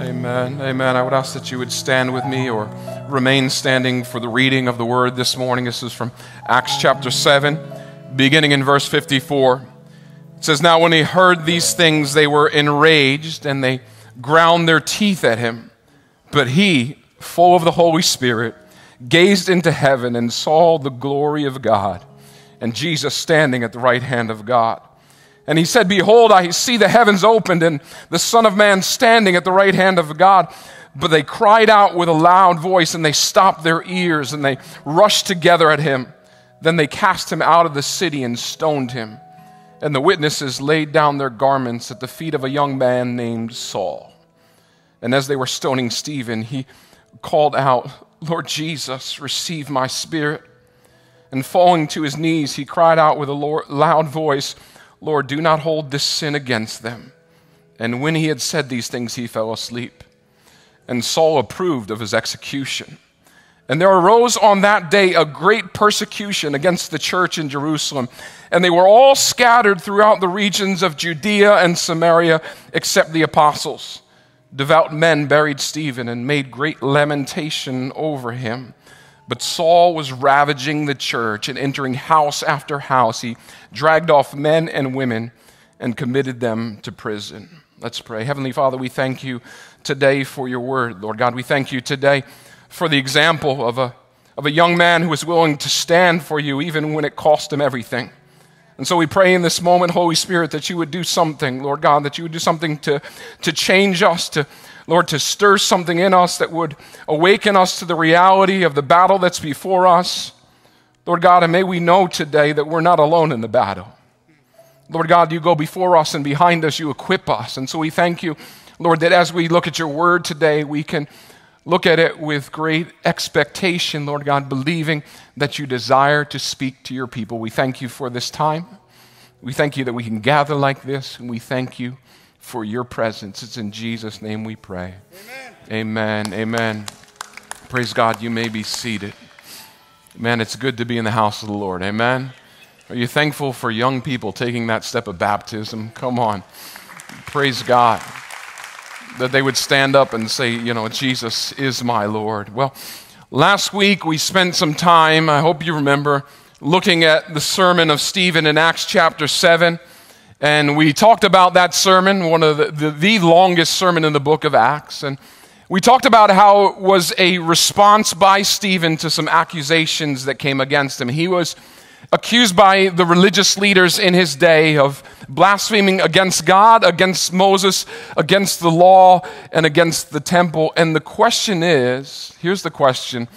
Amen. Amen. I would ask that you would stand with me or remain standing for the reading of the word this morning. This is from Acts chapter 7, beginning in verse 54. It says, Now when he heard these things, they were enraged and they ground their teeth at him. But he, full of the Holy Spirit, gazed into heaven and saw the glory of God and Jesus standing at the right hand of God. And he said, Behold, I see the heavens opened and the Son of Man standing at the right hand of God. But they cried out with a loud voice and they stopped their ears and they rushed together at him. Then they cast him out of the city and stoned him. And the witnesses laid down their garments at the feet of a young man named Saul. And as they were stoning Stephen, he called out, Lord Jesus, receive my spirit. And falling to his knees, he cried out with a loud voice, Lord, do not hold this sin against them. And when he had said these things, he fell asleep. And Saul approved of his execution. And there arose on that day a great persecution against the church in Jerusalem. And they were all scattered throughout the regions of Judea and Samaria, except the apostles. Devout men buried Stephen and made great lamentation over him. But Saul was ravaging the church and entering house after house. He dragged off men and women and committed them to prison. Let's pray. Heavenly Father, we thank you today for your word. Lord God, we thank you today for the example of a, of a young man who was willing to stand for you even when it cost him everything. And so we pray in this moment, Holy Spirit, that you would do something, Lord God, that you would do something to, to change us, to, Lord, to stir something in us that would awaken us to the reality of the battle that's before us. Lord God, and may we know today that we're not alone in the battle. Lord God, you go before us and behind us, you equip us. And so we thank you, Lord, that as we look at your word today, we can look at it with great expectation, Lord God, believing that you desire to speak to your people. We thank you for this time. We thank you that we can gather like this, and we thank you for your presence. It's in Jesus' name we pray. Amen. Amen. Amen. Praise God. You may be seated. Man, it's good to be in the house of the Lord. Amen. Are you thankful for young people taking that step of baptism? Come on. Praise God. That they would stand up and say, you know, Jesus is my Lord. Well, last week we spent some time, I hope you remember, looking at the sermon of Stephen in Acts chapter 7. And we talked about that sermon, one of the, the, the, longest sermon in the book of Acts. And we talked about how it was a response by Stephen to some accusations that came against him. He was accused by the religious leaders in his day of blaspheming against God, against Moses, against the law, and against the temple. And the question is here's the question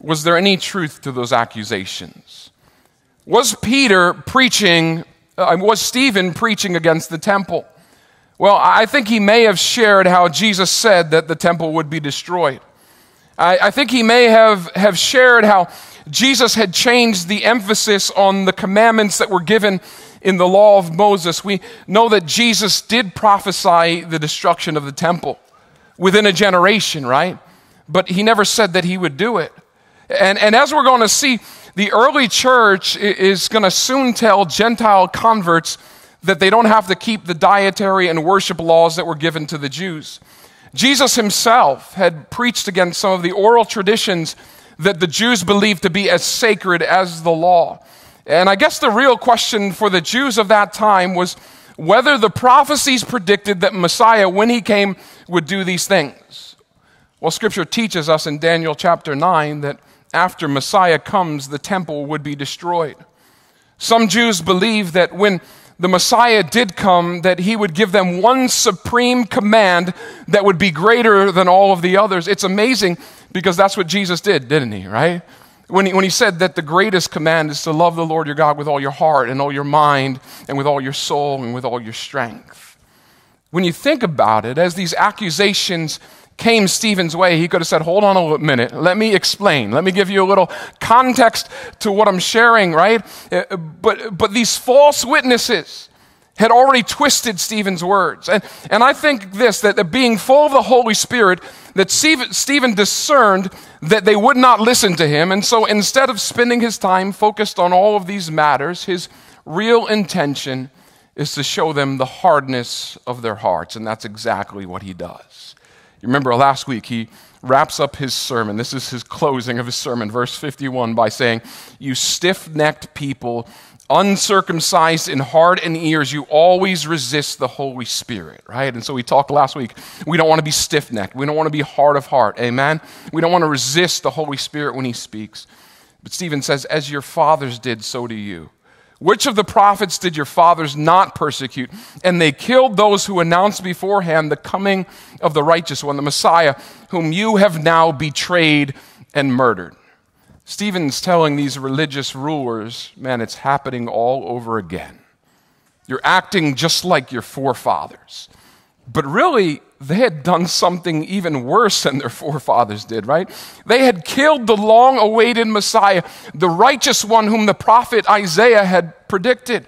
Was there any truth to those accusations? Was Peter preaching uh, was Stephen preaching against the temple? Well, I think he may have shared how Jesus said that the temple would be destroyed. I, I think he may have, have shared how Jesus had changed the emphasis on the commandments that were given in the law of Moses. We know that Jesus did prophesy the destruction of the temple within a generation, right? But he never said that he would do it. And, and as we're going to see, the early church is going to soon tell Gentile converts that they don't have to keep the dietary and worship laws that were given to the Jews. Jesus himself had preached against some of the oral traditions that the Jews believed to be as sacred as the law. And I guess the real question for the Jews of that time was whether the prophecies predicted that Messiah, when he came, would do these things. Well, scripture teaches us in Daniel chapter 9 that after Messiah comes, the temple would be destroyed. Some Jews believe that when the Messiah did come, that he would give them one supreme command that would be greater than all of the others. It's amazing because that's what Jesus did, didn't he, right? When he, when he said that the greatest command is to love the Lord your God with all your heart and all your mind and with all your soul and with all your strength. When you think about it, as these accusations came Stephen's way, he could have said, Hold on a minute, let me explain. Let me give you a little context to what I'm sharing, right? Uh, but, but these false witnesses had already twisted Stephen's words. And, and I think this that being full of the Holy Spirit, that Stephen discerned that they would not listen to him. And so instead of spending his time focused on all of these matters, his real intention is to show them the hardness of their hearts. And that's exactly what he does. Remember last week, he wraps up his sermon. This is his closing of his sermon, verse 51, by saying, You stiff necked people, uncircumcised in heart and ears, you always resist the Holy Spirit, right? And so we talked last week. We don't want to be stiff necked. We don't want to be hard of heart. Amen? We don't want to resist the Holy Spirit when he speaks. But Stephen says, As your fathers did, so do you. Which of the prophets did your fathers not persecute? And they killed those who announced beforehand the coming of the righteous one, the Messiah, whom you have now betrayed and murdered. Stephen's telling these religious rulers, man, it's happening all over again. You're acting just like your forefathers. But really, they had done something even worse than their forefathers did, right? They had killed the long awaited Messiah, the righteous one whom the prophet Isaiah had predicted.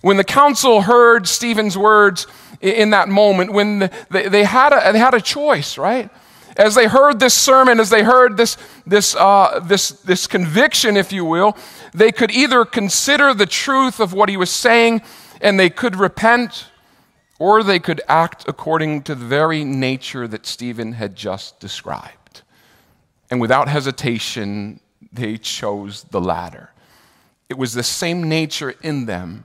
When the council heard Stephen's words in that moment, when they, had a, they had a choice, right? As they heard this sermon, as they heard this, this, uh, this, this conviction, if you will, they could either consider the truth of what he was saying and they could repent or they could act according to the very nature that Stephen had just described. And without hesitation, they chose the latter. It was the same nature in them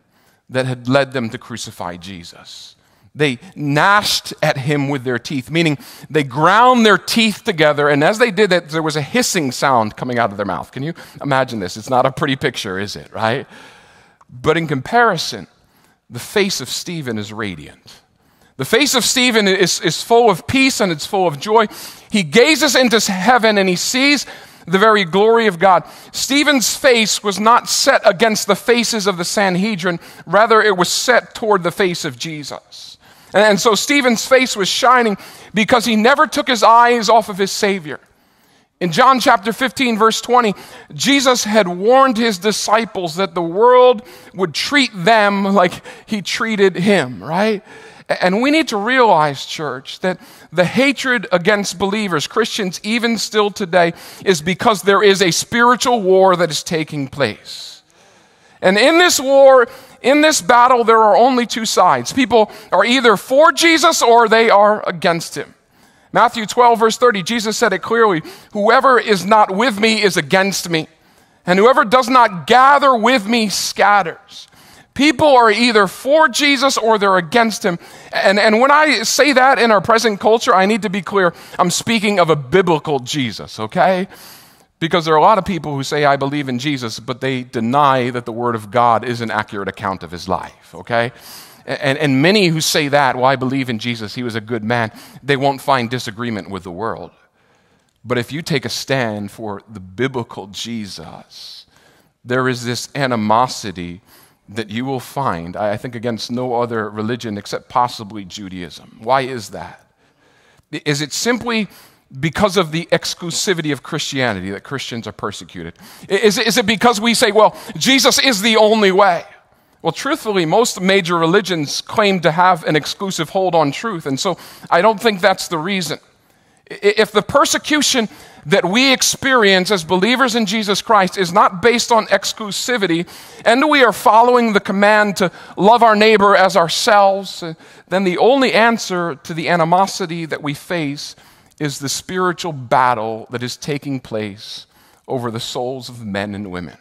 that had led them to crucify Jesus. They gnashed at him with their teeth, meaning they ground their teeth together, and as they did that, there was a hissing sound coming out of their mouth. Can you imagine this? It's not a pretty picture, is it, right? But in comparison, the face of Stephen is radiant. The face of Stephen is, is full of peace and it's full of joy. He gazes into heaven and he sees the very glory of God. Stephen's face was not set against the faces of the Sanhedrin, rather, it was set toward the face of Jesus. And so Stephen's face was shining because he never took his eyes off of his Savior. In John chapter 15, verse 20, Jesus had warned his disciples that the world would treat them like he treated him, right? And we need to realize, church, that the hatred against believers, Christians, even still today, is because there is a spiritual war that is taking place. And in this war, in this battle, there are only two sides. People are either for Jesus or they are against him. Matthew 12, verse 30, Jesus said it clearly Whoever is not with me is against me, and whoever does not gather with me scatters. People are either for Jesus or they're against him. And, and when I say that in our present culture, I need to be clear. I'm speaking of a biblical Jesus, okay? Because there are a lot of people who say, I believe in Jesus, but they deny that the Word of God is an accurate account of his life, okay? And, and many who say that, well, I believe in Jesus, he was a good man, they won't find disagreement with the world. But if you take a stand for the biblical Jesus, there is this animosity that you will find, I think, against no other religion except possibly Judaism. Why is that? Is it simply because of the exclusivity of Christianity that Christians are persecuted? Is it, is it because we say, well, Jesus is the only way? Well, truthfully, most major religions claim to have an exclusive hold on truth, and so I don't think that's the reason. If the persecution that we experience as believers in Jesus Christ is not based on exclusivity, and we are following the command to love our neighbor as ourselves, uh, then the only answer to the animosity that we face is the spiritual battle that is taking place over the souls of men and women.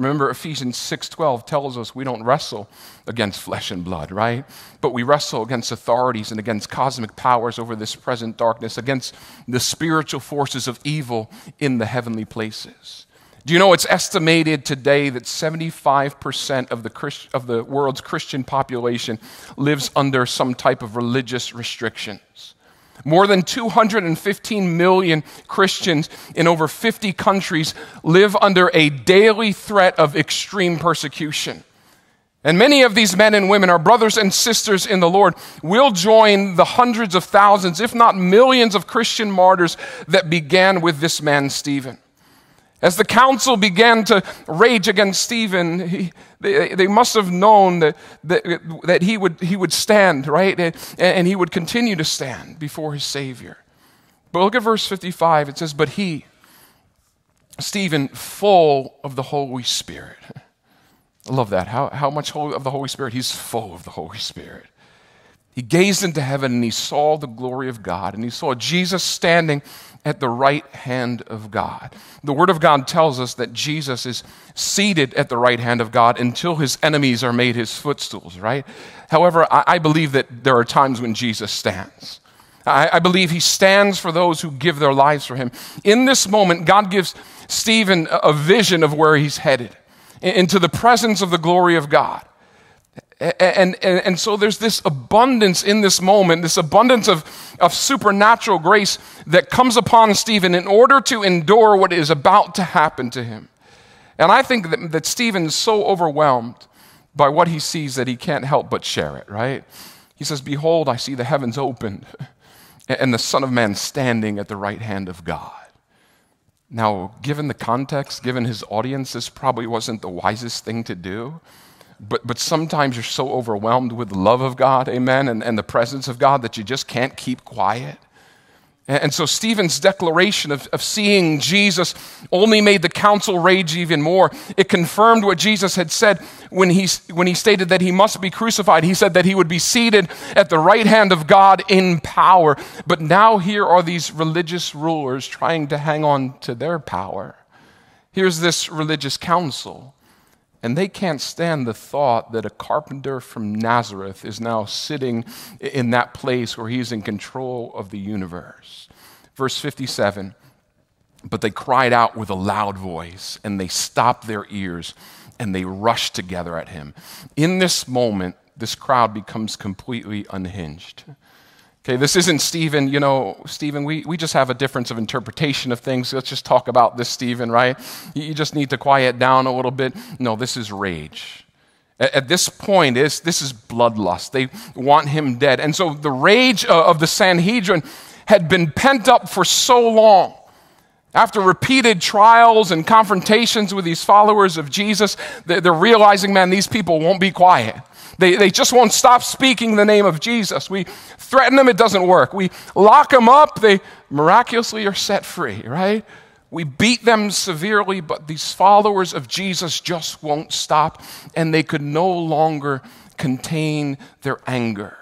Remember Ephesians 6:12 tells us we don't wrestle against flesh and blood, right? But we wrestle against authorities and against cosmic powers over this present darkness, against the spiritual forces of evil in the heavenly places. Do you know it's estimated today that 75% of the, Christ, of the world's Christian population lives under some type of religious restrictions? More than 215 million Christians in over 50 countries live under a daily threat of extreme persecution. And many of these men and women, our brothers and sisters in the Lord, will join the hundreds of thousands, if not millions, of Christian martyrs that began with this man, Stephen. As the council began to rage against Stephen, he, they, they, must have known that, that, that he, would, he would stand, right? And, and he would continue to stand before his Savior. But look at verse 55. It says, But he, Stephen, full of the Holy Spirit. I love that. How, how much of the Holy Spirit? He's full of the Holy Spirit. he gazed into heaven and he saw the glory of God, and he saw Jesus standing at the right hand of God. The Word of God tells us that Jesus is seated at the right hand of God until his enemies are made his footstools, right? However, I, believe that there are times when Jesus stands. I, believe he stands for those who give their lives for him. In this moment, God gives Stephen a vision of where he's headed into the presence of the glory of God. And, and, and so there's this abundance in this moment, this abundance of, of supernatural grace that comes upon Stephen in order to endure what is about to happen to him. And I think that, that Stephen is so overwhelmed by what he sees that he can't help but share it, right? He says, Behold, I see the heavens opened and the Son of Man standing at the right hand of God. Now, given the context, given his audience, this probably wasn't the wisest thing to do. But, but sometimes you're so overwhelmed with the love of God, amen, and, and the presence of God that you just can't keep quiet. And, and so Stephen's declaration of, of seeing Jesus only made the council rage even more. It confirmed what Jesus had said when he, when he stated that he must be crucified. He said that he would be seated at the right hand of God in power. But now here are these religious rulers trying to hang on to their power. Here's this religious council and they can't stand the thought that a carpenter from Nazareth is now sitting in that place where he's in control of the universe. Verse 57 But they cried out with a loud voice, and they stopped their ears, and they rushed together at him. In this moment, this crowd becomes completely unhinged. Okay, this isn't Stephen, you know, Stephen, we, we just have a difference of interpretation of things. Let's just talk about this, Stephen, right? You just need to quiet down a little bit. No, this is rage. At, at this point, is this is bloodlust. They want him dead. And so the rage of the Sanhedrin had been pent up for so long. After repeated trials and confrontations with these followers of Jesus, they're realizing, man, these people won't be quiet. They, they just won't stop speaking the name of Jesus. We threaten them, it doesn't work. We lock them up, they miraculously are set free, right? We beat them severely, but these followers of Jesus just won't stop, and they could no longer contain their anger.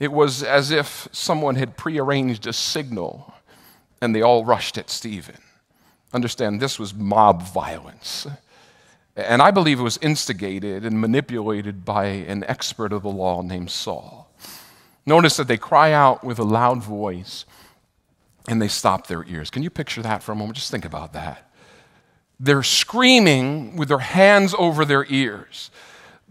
It was as if someone had prearranged a signal, and they all rushed at Stephen. Understand, this was mob violence. And I believe it was instigated and manipulated by an expert of the law named Saul. Notice that they cry out with a loud voice and they stop their ears. Can you picture that for a moment? Just think about that. They're screaming with their hands over their ears.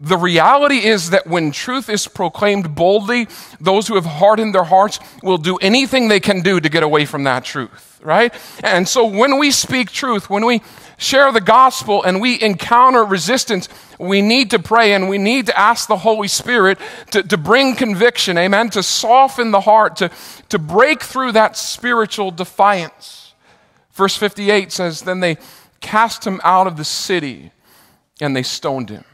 The reality is that when truth is proclaimed boldly, those who have hardened their hearts will do anything they can do to get away from that truth, right? And so when we speak truth, when we share the gospel and we encounter resistance, we need to pray and we need to ask the Holy Spirit to, to bring conviction, amen, to soften the heart, to, to break through that spiritual defiance. Verse 58 says, Then they cast him out of the city and they stoned him.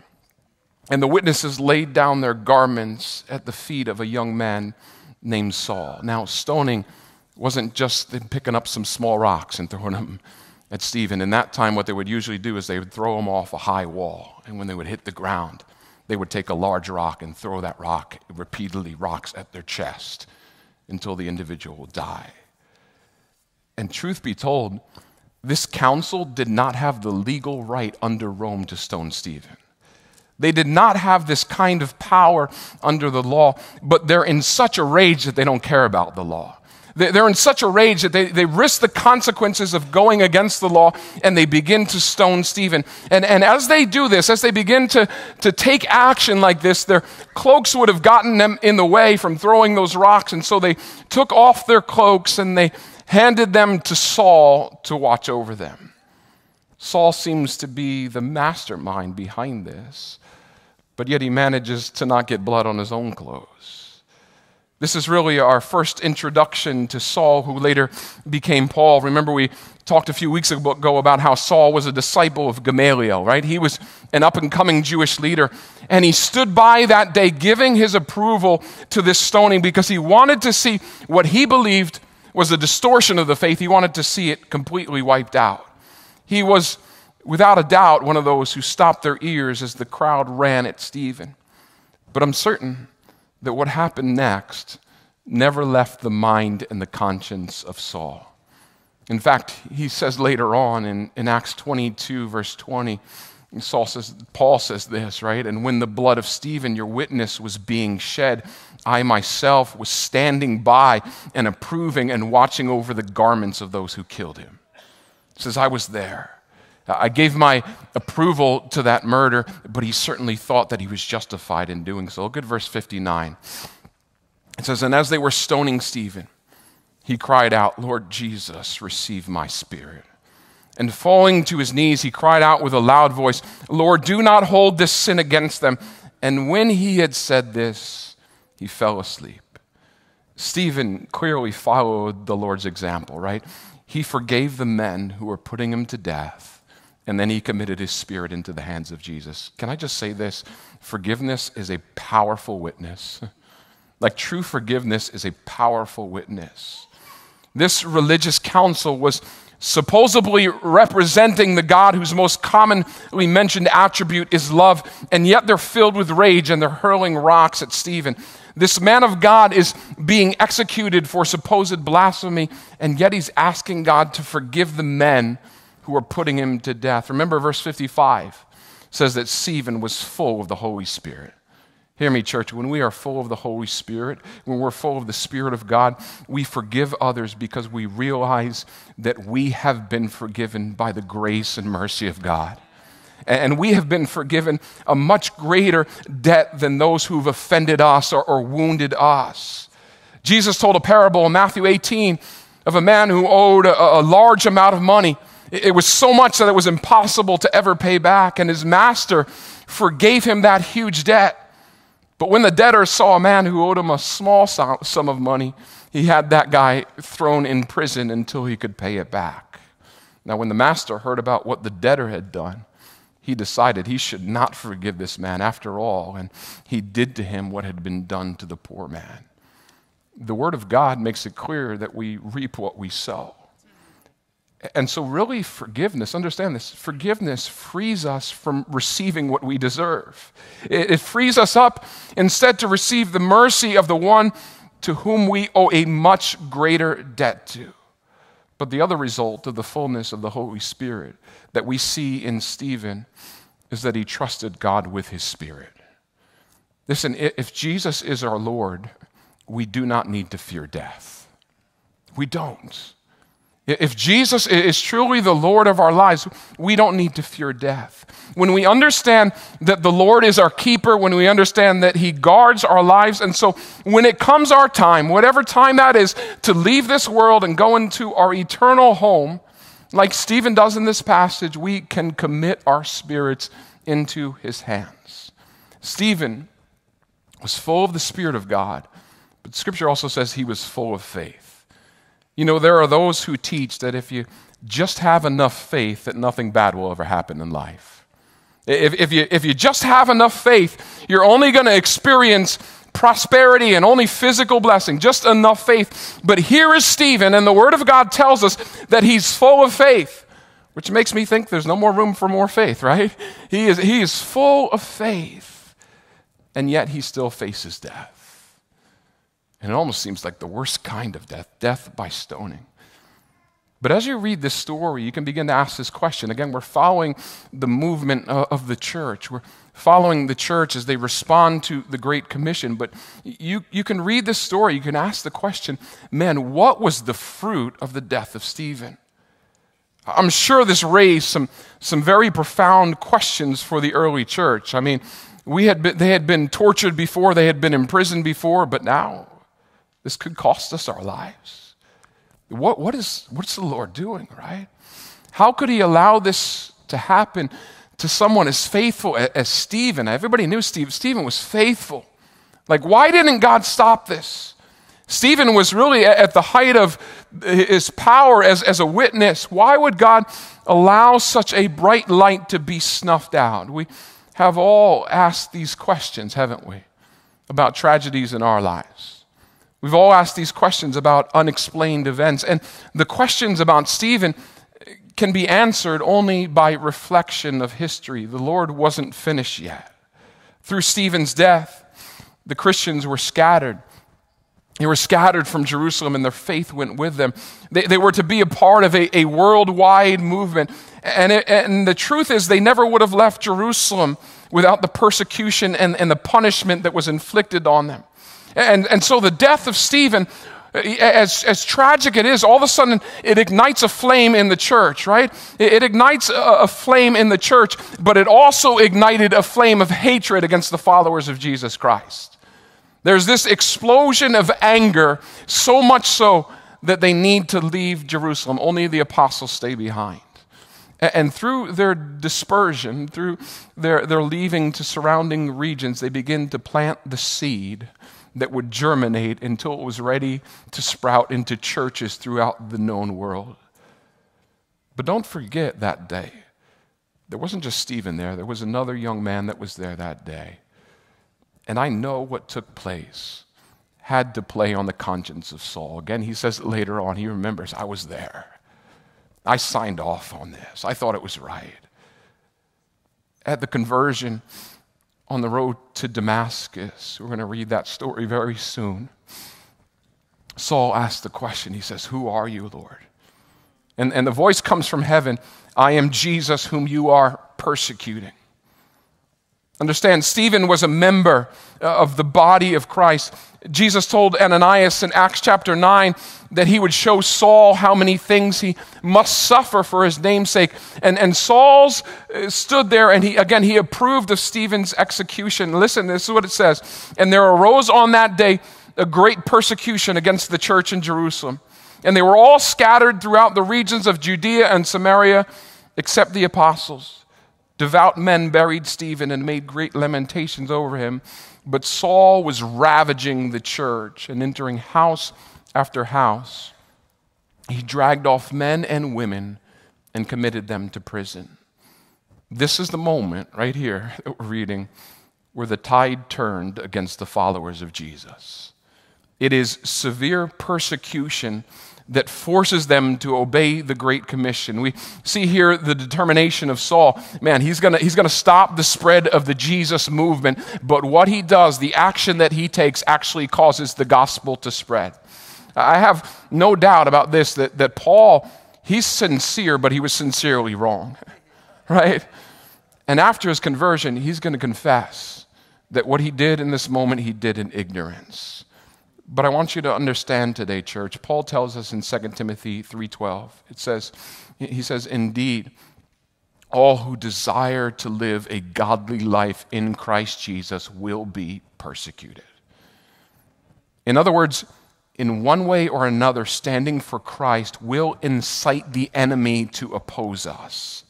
And the witnesses laid down their garments at the feet of a young man named Saul. Now, stoning wasn't just them picking up some small rocks and throwing them at Stephen. In that time, what they would usually do is they would throw him off a high wall. And when they would hit the ground, they would take a large rock and throw that rock repeatedly, rocks at their chest until the individual would die. And truth be told, this council did not have the legal right under Rome to stone Stephen. They did not have this kind of power under the law, but they're in such a rage that they don't care about the law. They're in such a rage that they, they risk the consequences of going against the law and they begin to stone Stephen. And, and as they do this, as they begin to, to take action like this, their cloaks would have gotten them in the way from throwing those rocks. And so they took off their cloaks and they handed them to Saul to watch over them. Saul seems to be the mastermind behind this, but yet he manages to not get blood on his own clothes. This is really our first introduction to Saul, who later became Paul. Remember, we talked a few weeks ago about how Saul was a disciple of Gamaliel, right? He was an up and coming Jewish leader. And he stood by that day giving his approval to this stoning because he wanted to see what he believed was a distortion of the faith. He wanted to see it completely wiped out. He was, without a doubt, one of those who stopped their ears as the crowd ran at Stephen. But I'm certain that what happened next never left the mind and the conscience of Saul. In fact, he says later on in, in Acts 22, verse 20, Saul says, Paul says this, right? And when the blood of Stephen, your witness, was being shed, I myself was standing by and approving and watching over the garments of those who killed him. He says, I was there. I gave my approval to that murder, but he certainly thought that he was justified in doing so. Look at verse 59. It says, And as they were stoning Stephen, he cried out, Lord Jesus, receive my spirit. And falling to his knees, he cried out with a loud voice, Lord, do not hold this sin against them. And when he had said this, he fell asleep. Stephen clearly followed the Lord's example, right? He forgave the men who were putting him to death, and then he committed his spirit into the hands of Jesus. Can I just say this? Forgiveness is a powerful witness. Like true forgiveness is a powerful witness. This religious council was supposedly representing the God whose most commonly mentioned attribute is love, and yet they're filled with rage and they're hurling rocks at Stephen. This man of God is being executed for supposed blasphemy, and yet he's asking God to forgive the men who are putting him to death. Remember, verse 55 says that Stephen was full of the Holy Spirit. Hear me, church. When we are full of the Holy Spirit, when we're full of the Spirit of God, we forgive others because we realize that we have been forgiven by the grace and mercy of God. And we have been forgiven a much greater debt than those who've offended us or, or wounded us. Jesus told a parable in Matthew 18 of a man who owed a, a large amount of money. It was so much that it was impossible to ever pay back, and his master forgave him that huge debt. But when the debtor saw a man who owed him a small sum of money, he had that guy thrown in prison until he could pay it back. Now, when the master heard about what the debtor had done, he decided he should not forgive this man after all, and he did to him what had been done to the poor man. The Word of God makes it clear that we reap what we sow. And so, really, forgiveness, understand this forgiveness frees us from receiving what we deserve. It, it, frees us up instead to receive the mercy of the one to whom we owe a much greater debt to. But the other result of the fullness of the Holy Spirit that we see in Stephen is that he trusted God with his Spirit. Listen, if Jesus is our Lord, we do not need to fear death. We don't. If Jesus is truly the Lord of our lives, we don't need to fear death. When we understand that the Lord is our keeper, when we understand that He guards our lives, and so when it comes our time, whatever time that is, to leave this world and go into our eternal home, like Stephen does in this passage, we can commit our spirits into His hands. Stephen was full of the Spirit of God, but Scripture also says he was full of faith. You know, there are those who teach that if you just have enough faith, that nothing bad will ever happen in life. If, if, you, if you just have enough faith, you're only going to experience prosperity and only physical blessing, just enough faith. But here is Stephen, and the Word of God tells us that he's full of faith, which makes me think there's no more room for more faith, right? He is, he is full of faith, and yet he still faces death. And it almost seems like the worst kind of death death by stoning. But as you read this story, you can begin to ask this question. Again, we're following the movement of the church. We're following the church as they respond to the Great Commission. But you, you can read this story, you can ask the question man, what was the fruit of the death of Stephen? I'm sure this raised some, some very profound questions for the early church. I mean, we had been, they had been tortured before, they had been imprisoned before, but now this could cost us our lives. What, what is, what's the Lord doing, right? How could He allow this to happen to someone as faithful as Stephen? Everybody knew Stephen. Stephen was faithful. Like, why didn't God stop this? Stephen was really at the height of his power as, as a witness. Why would God allow such a bright light to be snuffed out? We have all asked these questions, haven't we, about tragedies in our lives. We've all asked these questions about unexplained events, and the questions about Stephen can be answered only by reflection of history. The Lord wasn't finished yet. Through Stephen's death, the Christians were scattered. They were scattered from Jerusalem and their faith went with them. They, they were to be a part of a, a worldwide movement. And, it, and the truth is, they never would have left Jerusalem without the persecution and, and the punishment that was inflicted on them. And, and so the death of Stephen, eh, as, as tragic it is, all of a sudden it ignites a flame in the church, right? It, it ignites a, a flame in the church, but it also ignited a flame of hatred against the followers of Jesus Christ. There's this explosion of anger, so much so that they need to leave Jerusalem. Only the apostles stay behind. And through their dispersion, through their, their leaving to surrounding regions, they begin to plant the seed that would germinate until it was ready to sprout into churches throughout the known world. But don't forget that day. There wasn't just Stephen there, there was another young man that was there that day. And I know what took place had to play on the conscience of Saul. Again, he says later on, he remembers, I was there. I signed off on this. I thought it was right. At the conversion on the road to Damascus, we're going to read that story very soon. Saul asks the question. He says, Who are you, Lord? And, and the voice comes from heaven I am Jesus, whom you are persecuting. Understand, Stephen was a member uh, of the body of Christ. Jesus told Ananias in Acts chapter 9 that he would show Saul how many things he must suffer for his namesake. And, and Saul's uh, stood there and he, again, he approved of Stephen's execution. Listen, this is what it says. And there arose on that day a great persecution against the church in Jerusalem. And they were all scattered throughout the regions of Judea and Samaria, except the apostles. Devout men buried Stephen and made great lamentations over him. But Saul was ravaging the church and entering house after house. He dragged off men and women and committed them to prison. This is the moment right here that we're reading where the tide turned against the followers of Jesus. It is severe persecution that forces them to obey the Great Commission. We see here the determination of Saul. Man, he's going he's to stop the spread of the Jesus movement, but what he does, the action that he takes, actually causes the gospel to spread. I have no doubt about this that, that Paul, he's sincere, but he was sincerely wrong, right? And after his conversion, he's going to confess that what he did in this moment, he did in ignorance. But I want you to understand today, church. Paul tells us in 2 Timothy 3:12. It says, he says, "Indeed, all who desire to live a godly life in Christ Jesus will be persecuted." In other words, in one way or another, standing for Christ will incite the enemy to oppose us.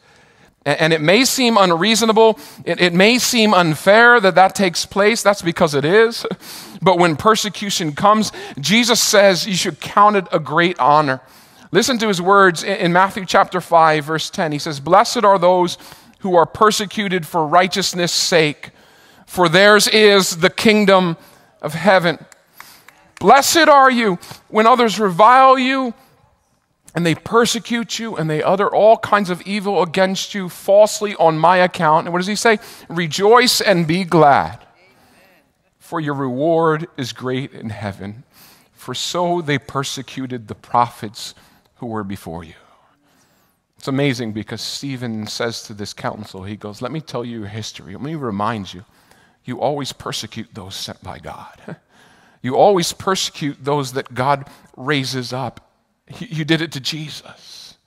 And it may seem unreasonable, it, may seem unfair that that takes place. That's because it is. But when persecution comes, Jesus says you should count it a great honor. Listen to his words in Matthew chapter 5, verse 10. He says, Blessed are those who are persecuted for righteousness' sake, for theirs is the kingdom of heaven. Blessed are you when others revile you and they persecute you and they utter all kinds of evil against you falsely on my account. And what does he say? Rejoice and be glad, for your reward is great in heaven. For so they persecuted the prophets who were before you. It's amazing because Stephen says to this council, he goes, Let me tell you history. Let me remind you, you always persecute those sent by God. You always persecute those that God raises up you did it to Jesus.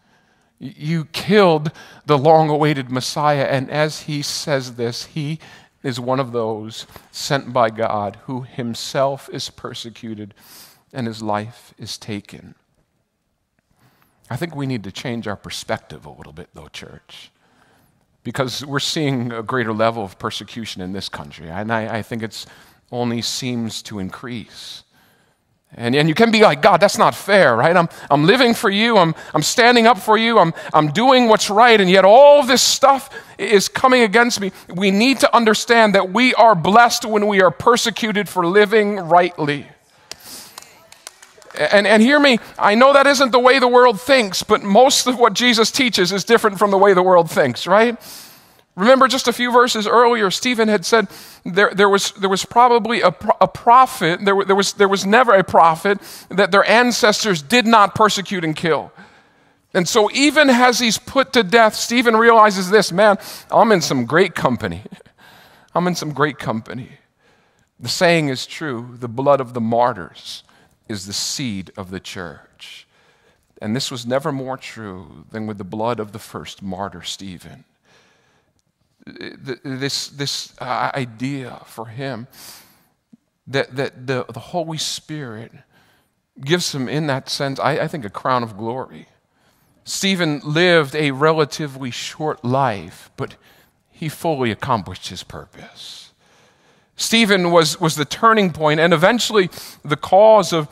You killed the long awaited Messiah. And as he says this, he is one of those sent by God who himself is persecuted and his life is taken. I think we need to change our perspective a little bit, though, church, because we're seeing a greater level of persecution in this country. And I, I think it only seems to increase. And, and you can be like, God, that's not fair, right? I'm, I'm living for you. I'm, I'm standing up for you. I'm, I'm doing what's right. And yet all this stuff is coming against me. We need to understand that we are blessed when we are persecuted for living rightly. And, and hear me, I know that isn't the way the world thinks, but most of what Jesus teaches is different from the way the world thinks, right? Remember just a few verses earlier, Stephen had said there, there, was, there was probably a, a prophet, there, there, was, there was never a prophet that their ancestors did not persecute and kill. And so, even as he's put to death, Stephen realizes this man, I'm in some great company. I'm in some great company. The saying is true the blood of the martyrs is the seed of the church. And this was never more true than with the blood of the first martyr, Stephen. This, this uh, idea for him that, that the, the Holy Spirit gives him, in that sense, I, I think, a crown of glory. Stephen lived a relatively short life, but he fully accomplished his purpose. Stephen was, was the turning point and eventually the cause of,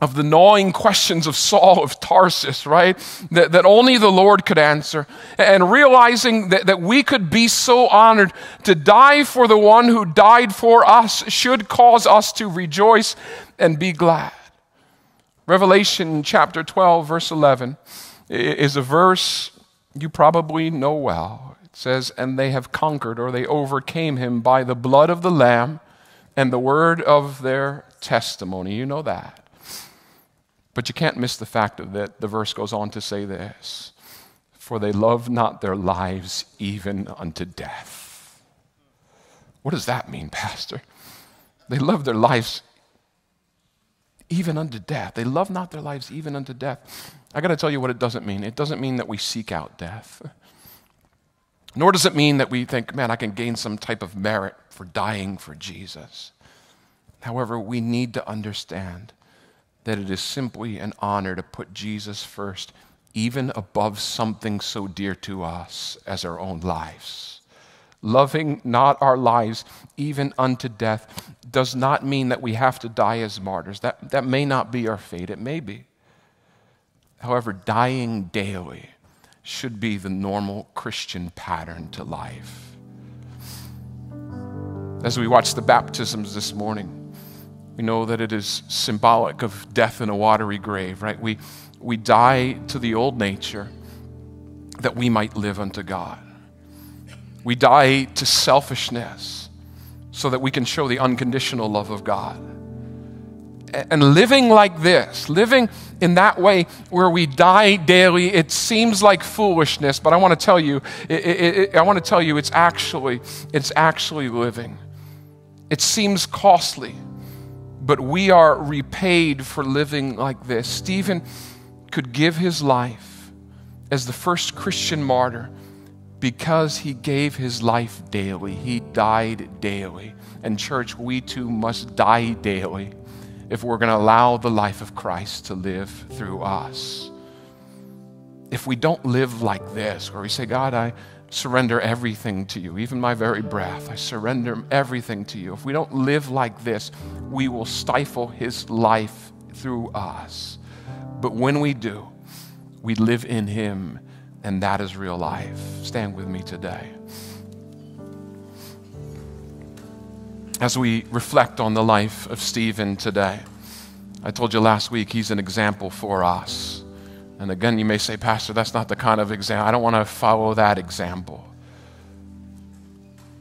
of the gnawing questions of Saul of Tarsus, right? That, that only the Lord could answer. And realizing that, that we could be so honored to die for the one who died for us should cause us to rejoice and be glad. Revelation chapter 12, verse 11 is a verse you probably know well. It says, And they have conquered, or they overcame him by the blood of the Lamb and the word of their testimony. You know that. But you can't miss the fact that. The verse goes on to say this For they love not their lives even unto death. What does that mean, Pastor? They love their lives even unto death. They love not their lives even unto death. I got to tell you what it doesn't mean. It doesn't mean that we seek out death. Nor does it mean that we think, man, I can gain some type of merit for dying for Jesus. However, we need to understand that it is simply an honor to put Jesus first, even above something so dear to us as our own lives. Loving not our lives even unto death does not mean that we have to die as martyrs. That, that may not be our fate, it may be. However, dying daily should be the normal Christian pattern to life. As we watch the baptisms this morning, we know that it is symbolic of death in a watery grave, right? We, we die to the old nature that we might live unto God. We die to selfishness so that we can show the unconditional love of God and living like this, living in that way where we die daily, it seems like foolishness, but I want to tell you, it, it, it, I want to tell you, it's actually, it's actually living. It seems costly, but we are repaid for living like this. Stephen could give his life as the first Christian martyr because he gave his life daily. He died daily. And, church, we too must die daily if we're going to allow the life of Christ to live through us. If we don't live like this, where we say, God, I surrender everything to you, even my very breath, I surrender everything to you. If we don't live like this, we will stifle his life through us. But when we do, we live in him, and that is real life. Stand with me today. as we reflect on the life of Stephen today. I told you last week he's an example for us. And again, you may say, Pastor, that's not the kind of example. I don't want to follow that example.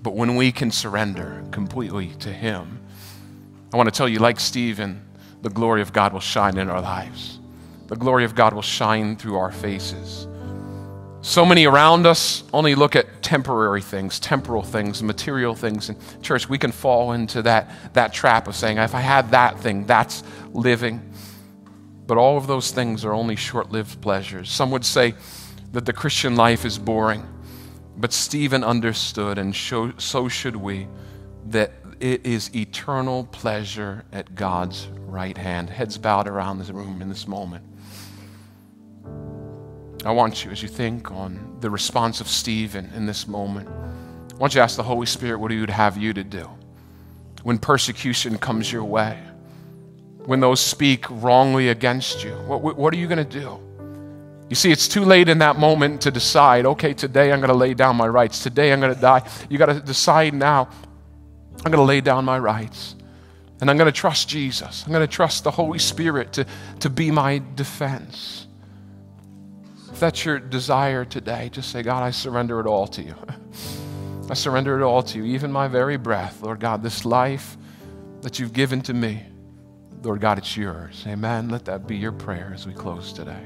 But when we can surrender completely to Him, I want to tell you, like Stephen, the glory of God will shine in our lives. The glory of God will shine through our faces. So many around us only look at temporary things, temporal things, material things. And church, we can fall into that, that trap of saying, if I had that thing, that's living. But all of those things are only short lived pleasures. Some would say that the Christian life is boring. But Stephen understood, and so should we, that it is eternal pleasure at God's right hand. Heads bowed around this room in this moment. I want you, as you think on the response of Stephen in this moment, I want you to ask the Holy Spirit what he would have you to do when persecution comes your way, when those speak wrongly against you. What, what are you going to do? You see, it's too late in that moment to decide, okay, today I'm going to lay down my rights. Today I'm going to die. You got to decide now, I'm going to lay down my rights. And I'm going to trust Jesus. I'm going to trust the Holy Spirit to, to be my defense. If that's your desire today, just say, God, I surrender it all to you. I surrender it all to you, even my very breath. Lord God, this life that you've given to me, Lord God, it's yours. Amen. Let that be your prayer as we close today.